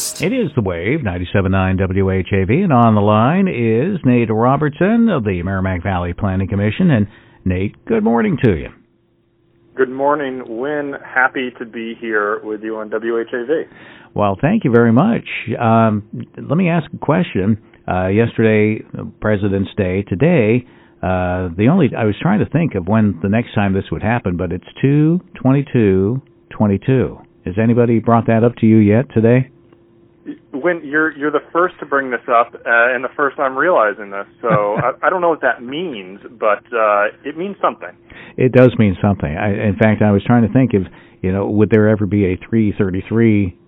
West. It is the Wave, 97.9 WHAV, and on the line is Nate Robertson of the Merrimack Valley Planning Commission. And Nate, good morning to you. Good morning, Win. Happy to be here with you on WHAV. Well, thank you very much. Um, let me ask a question. Uh, yesterday, President's Day. Today, uh, the only I was trying to think of when the next time this would happen, but it's two twenty two twenty two. Has anybody brought that up to you yet today? When you're you're the first to bring this up, uh, and the first I'm realizing this, so I, I don't know what that means, but uh, it means something. It does mean something. I, in fact, I was trying to think if you know, would there ever be a three thirty three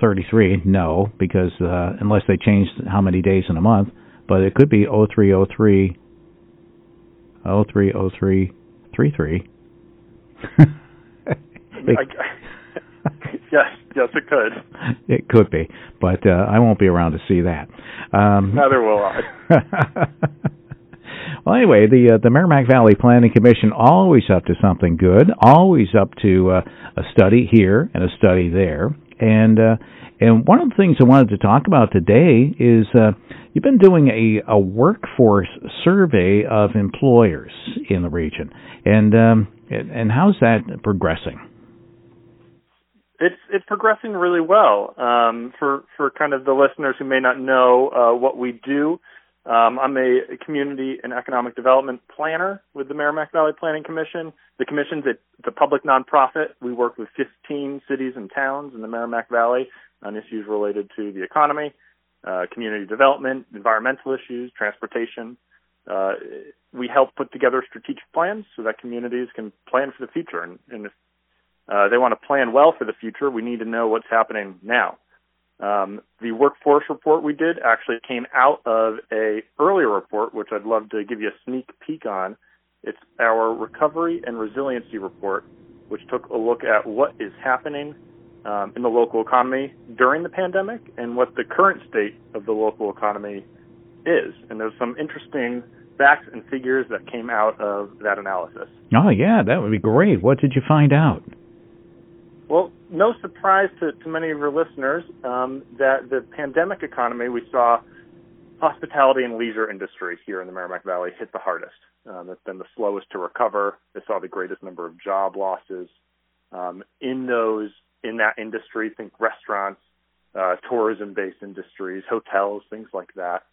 thirty three? No, because uh, unless they changed how many days in a month, but it could be oh three oh three oh three oh three three three. yes, yes, it could. It could be, but uh, I won't be around to see that. Um, Neither will I. well, anyway, the uh, the Merrimack Valley Planning Commission always up to something good, always up to uh, a study here and a study there, and uh, and one of the things I wanted to talk about today is uh, you've been doing a, a workforce survey of employers in the region, and um, and how's that progressing? It's it's progressing really well. Um, for for kind of the listeners who may not know uh, what we do, um, I'm a community and economic development planner with the Merrimack Valley Planning Commission. The commission's a, it's a public nonprofit. We work with 15 cities and towns in the Merrimack Valley on issues related to the economy, uh, community development, environmental issues, transportation. Uh, we help put together strategic plans so that communities can plan for the future. And, and if uh, they want to plan well for the future, we need to know what's happening now. Um, the workforce report we did actually came out of a earlier report, which I'd love to give you a sneak peek on. It's our recovery and resiliency report, which took a look at what is happening um, in the local economy during the pandemic and what the current state of the local economy is. And there's some interesting facts and figures that came out of that analysis. Oh, yeah, that would be great. What did you find out? Well, no surprise to, to many of your listeners um, that the pandemic economy we saw hospitality and leisure industry here in the Merrimack Valley hit the hardest. Um, it's been the slowest to recover. They saw the greatest number of job losses. Um, in those in that industry, think restaurants, uh, tourism-based industries, hotels, things like that.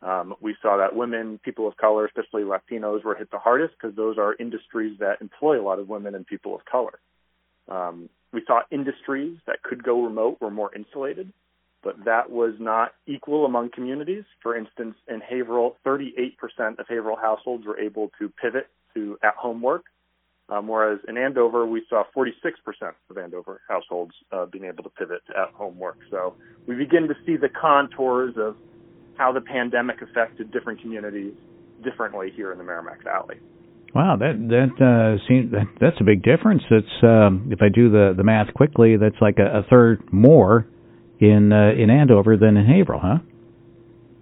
Um, we saw that women, people of color, especially Latinos, were hit the hardest because those are industries that employ a lot of women and people of color. Um, we saw industries that could go remote were more insulated, but that was not equal among communities. For instance, in Haverhill, 38% of Haverhill households were able to pivot to at-home work, um, whereas in Andover, we saw 46% of Andover households uh, being able to pivot to at-home work. So we begin to see the contours of how the pandemic affected different communities differently here in the Merrimack Valley. Wow, that that uh, seems that, that's a big difference. It's um, if I do the the math quickly, that's like a, a third more in uh, in Andover than in Haverhill, huh?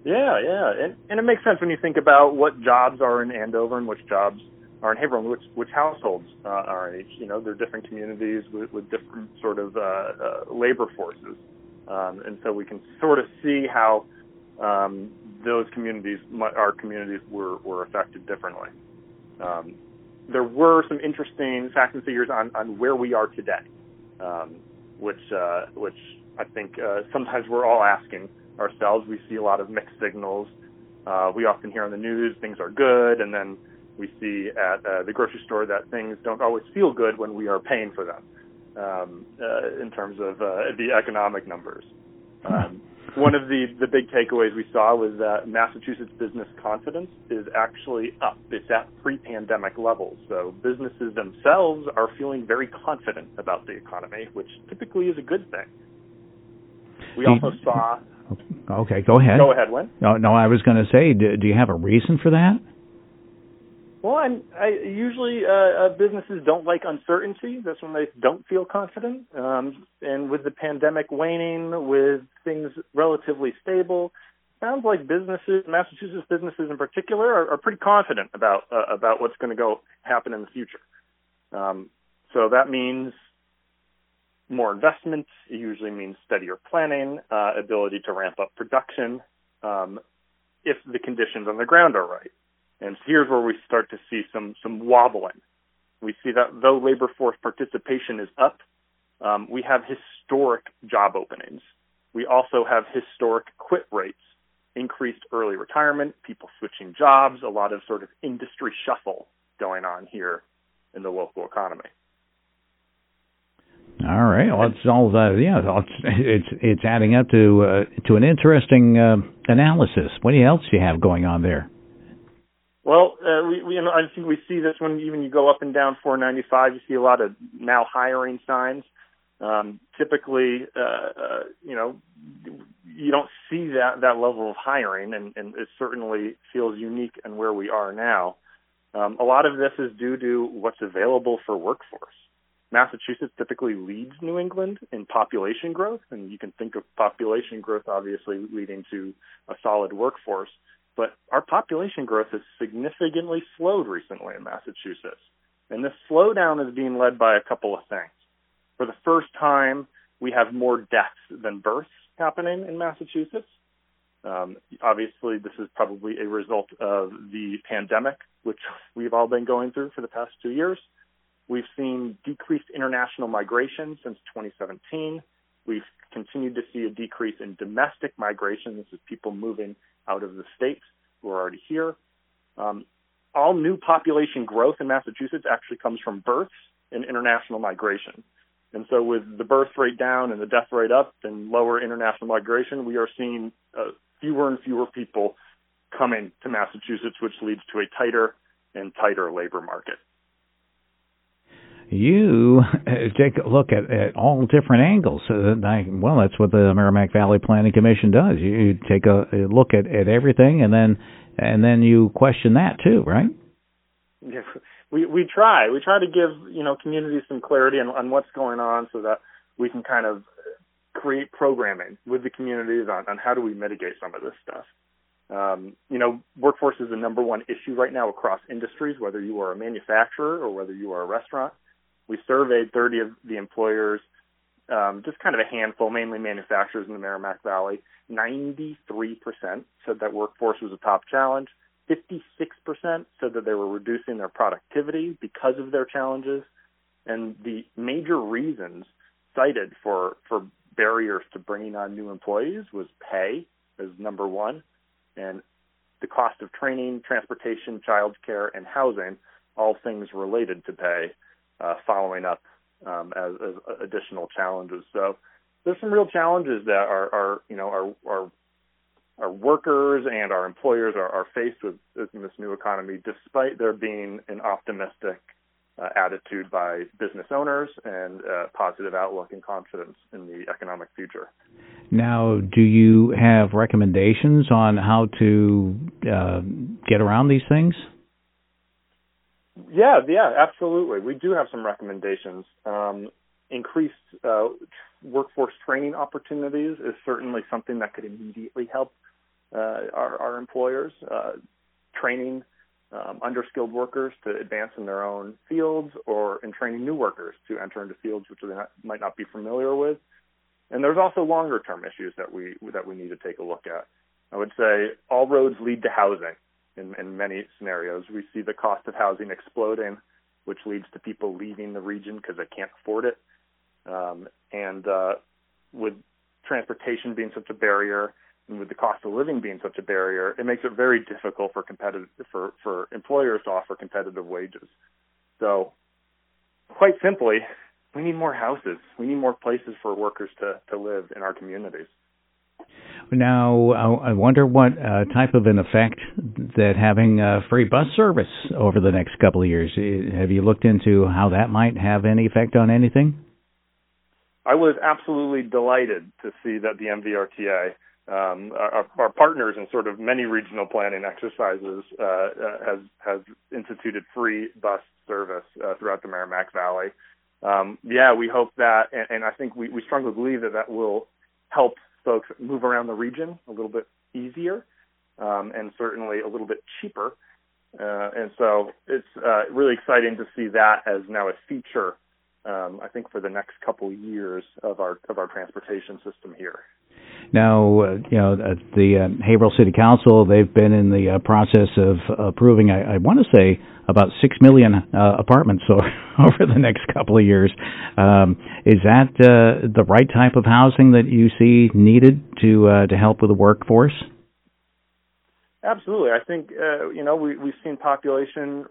Yeah, yeah, and and it makes sense when you think about what jobs are in Andover and which jobs are in Haverhill, which which households uh, are in each. You know, they're different communities with, with different sort of uh, uh, labor forces, um, and so we can sort of see how um, those communities, our communities, were were affected differently. Um, there were some interesting facts and figures on, on where we are today, um, which uh, which I think uh, sometimes we're all asking ourselves. We see a lot of mixed signals. Uh, we often hear on the news things are good, and then we see at uh, the grocery store that things don't always feel good when we are paying for them um, uh, in terms of uh, the economic numbers. Um, one of the, the big takeaways we saw was that Massachusetts business confidence is actually up. It's at pre-pandemic levels. So businesses themselves are feeling very confident about the economy, which typically is a good thing. We also saw. Okay, go ahead. Go ahead, Win. No, no, I was going to say, do, do you have a reason for that? Well, I'm, I usually uh, uh, businesses don't like uncertainty. That's when they don't feel confident. Um, and with the pandemic waning, with things relatively stable, sounds like businesses, Massachusetts businesses in particular, are, are pretty confident about uh, about what's going to go happen in the future. Um, so that means more investment It usually means steadier planning, uh, ability to ramp up production, um, if the conditions on the ground are right. And here's where we start to see some some wobbling. We see that though labor force participation is up, um, we have historic job openings. We also have historic quit rates, increased early retirement, people switching jobs, a lot of sort of industry shuffle going on here in the local economy. All right. Well, it's all uh, yeah. It's, it's it's adding up to uh, to an interesting uh, analysis. What else do you have going on there? Well, uh, we, we, you know, I think we see this when even you go up and down 495. You see a lot of now hiring signs. Um, typically, uh, uh, you know, you don't see that that level of hiring, and, and it certainly feels unique in where we are now. Um, a lot of this is due to what's available for workforce. Massachusetts typically leads New England in population growth, and you can think of population growth obviously leading to a solid workforce. But our population growth has significantly slowed recently in Massachusetts. And this slowdown is being led by a couple of things. For the first time, we have more deaths than births happening in Massachusetts. Um, obviously, this is probably a result of the pandemic, which we've all been going through for the past two years. We've seen decreased international migration since 2017. We've continued to see a decrease in domestic migration. This is people moving out of the states who are already here. Um, all new population growth in Massachusetts actually comes from births and international migration. And so, with the birth rate down and the death rate up and lower international migration, we are seeing uh, fewer and fewer people coming to Massachusetts, which leads to a tighter and tighter labor market you take a look at, at all different angles. Uh, I, well, that's what the Merrimack Valley Planning Commission does. You, you take a, a look at, at everything, and then and then you question that too, right? Yeah, we we try. We try to give you know communities some clarity on, on what's going on, so that we can kind of create programming with the communities on, on how do we mitigate some of this stuff. Um, you know, workforce is the number one issue right now across industries, whether you are a manufacturer or whether you are a restaurant. We surveyed 30 of the employers, um, just kind of a handful, mainly manufacturers in the Merrimack Valley. 93% said that workforce was a top challenge. 56% said that they were reducing their productivity because of their challenges. And the major reasons cited for, for barriers to bringing on new employees was pay as number one, and the cost of training, transportation, childcare, and housing, all things related to pay uh, following up um, as, as, additional challenges. So there's some real challenges that are, are you know, our, our, our workers and our employers are, are faced with in this new economy, despite there being an optimistic uh, attitude by business owners and uh, positive outlook and confidence in the economic future. Now, do you have recommendations on how to uh, get around these things? Yeah, yeah, absolutely. We do have some recommendations. Um, increased uh, workforce training opportunities is certainly something that could immediately help uh, our, our, employers. Uh, training um, underskilled workers to advance in their own fields, or in training new workers to enter into fields which they not, might not be familiar with. And there's also longer term issues that we that we need to take a look at. I would say all roads lead to housing in, in many scenarios. We see the cost of housing exploding, which leads to people leaving the region because they can't afford it. Um, and uh, with transportation being such a barrier, and with the cost of living being such a barrier, it makes it very difficult for competitive for for employers to offer competitive wages. So, quite simply, we need more houses. We need more places for workers to to live in our communities. Now, I wonder what uh, type of an effect that having free bus service over the next couple of years. Have you looked into how that might have any effect on anything? I was absolutely delighted to see that the MVRTA, um, our, our, partners in sort of many regional planning exercises, uh, uh has has instituted free bus service uh, throughout the Merrimack Valley. Um, yeah, we hope that, and, and I think we, we strongly believe that that will help folks move around the region a little bit easier um, and certainly a little bit cheaper. Uh, and so it's uh, really exciting to see that as now a feature um, I think for the next couple years of our of our transportation system here. Now, uh, you know, the uh, Haverhill City Council, they've been in the uh, process of approving, I, I want to say, about six million uh, apartments over, over the next couple of years. Um, is that uh, the right type of housing that you see needed to uh, to help with the workforce? Absolutely. I think uh, you know we we've seen population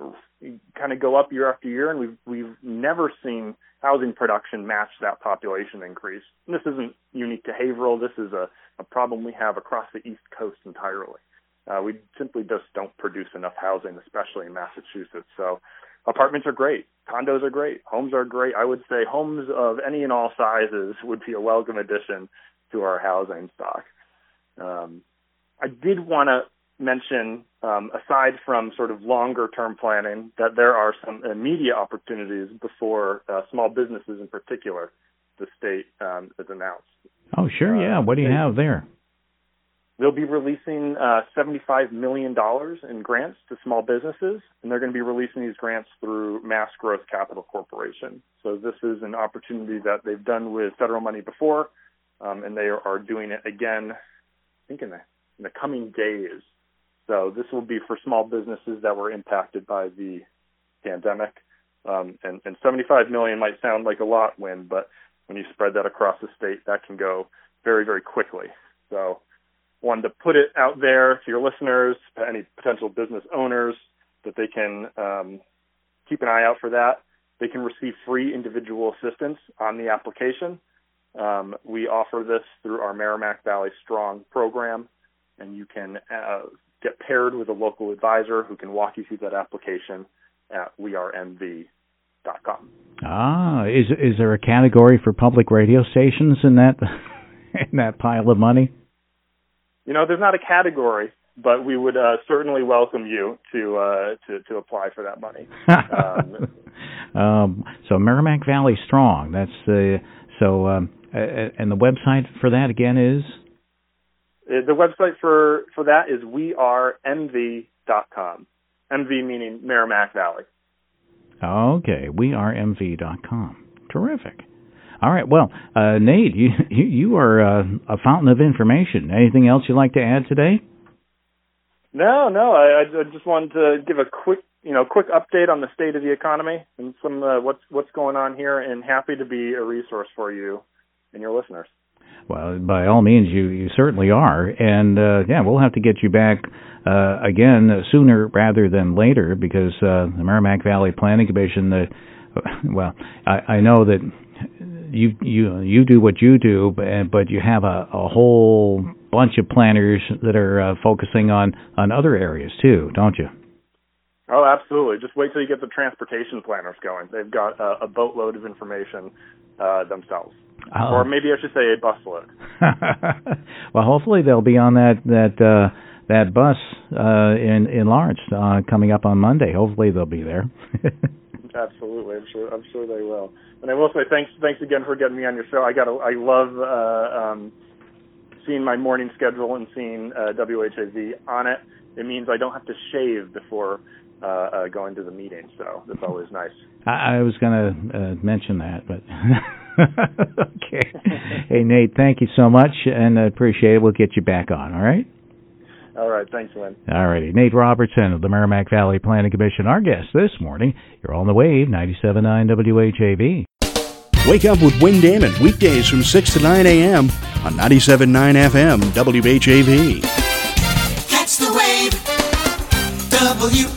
kind of go up year after year, and we've we've never seen housing production match that population increase. And this isn't unique to Haverhill. This is a, a problem we have across the East Coast entirely. Uh, we simply just don't produce enough housing, especially in Massachusetts. So apartments are great, condos are great, homes are great. I would say homes of any and all sizes would be a welcome addition to our housing stock. Um, I did want to mention, um, aside from sort of longer term planning, that there are some immediate opportunities before uh, small businesses in particular the state um, has announced. Oh, sure. Yeah. What do you have there? They'll be releasing uh, $75 million in grants to small businesses, and they're going to be releasing these grants through Mass Growth Capital Corporation. So this is an opportunity that they've done with federal money before, um, and they are doing it again, I think in the, in the coming days. So this will be for small businesses that were impacted by the pandemic. Um, and, and 75 million might sound like a lot, when, but when you spread that across the state, that can go very, very quickly. So, wanted to put it out there to your listeners, any potential business owners, that they can um, keep an eye out for that. They can receive free individual assistance on the application. Um, we offer this through our Merrimack Valley Strong program, and you can uh, get paired with a local advisor who can walk you through that application at wearemv.com. Ah, is is there a category for public radio stations in that in that pile of money? You know, there's not a category, but we would uh, certainly welcome you to uh, to to apply for that money. um, um, so Merrimack Valley Strong. That's the so um, and the website for that again is the website for, for that is wearemv.com. MV meaning Merrimack Valley. Okay, wearemv.com. Terrific. All right. Well, uh, Nate, you you, you are uh, a fountain of information. Anything else you'd like to add today? No, no. I, I just wanted to give a quick, you know, quick update on the state of the economy and some uh, what's what's going on here, and happy to be a resource for you and your listeners. Well, by all means, you you certainly are, and uh, yeah, we'll have to get you back uh, again sooner rather than later because uh, the Merrimack Valley Planning Commission. The well, I, I know that you you you do what you do, but but you have a, a whole bunch of planners that are uh, focusing on on other areas too, don't you? Oh, absolutely. Just wait till you get the transportation planners going. They've got a, a boatload of information uh, themselves. Oh. Or maybe I should say a busload. well, hopefully they'll be on that that uh, that bus uh, in in Lawrence uh, coming up on Monday. Hopefully they'll be there. Absolutely, I'm sure I'm sure they will. And I will say thanks thanks again for getting me on your show. I got a, I love uh, um, seeing my morning schedule and seeing uh, WHAV on it. It means I don't have to shave before uh, uh, going to the meeting, so that's always nice. I, I was going to uh, mention that, but okay. hey Nate, thank you so much, and I appreciate it. We'll get you back on. All right. All right. Thanks, Lynn. All righty. Nate Robertson of the Merrimack Valley Planning Commission, our guest this morning. You're on the wave, 97.9 WHAV. Wake up with Win Damon weekdays from 6 to 9 a.m. on 97.9 FM WHAV. Catch the wave. W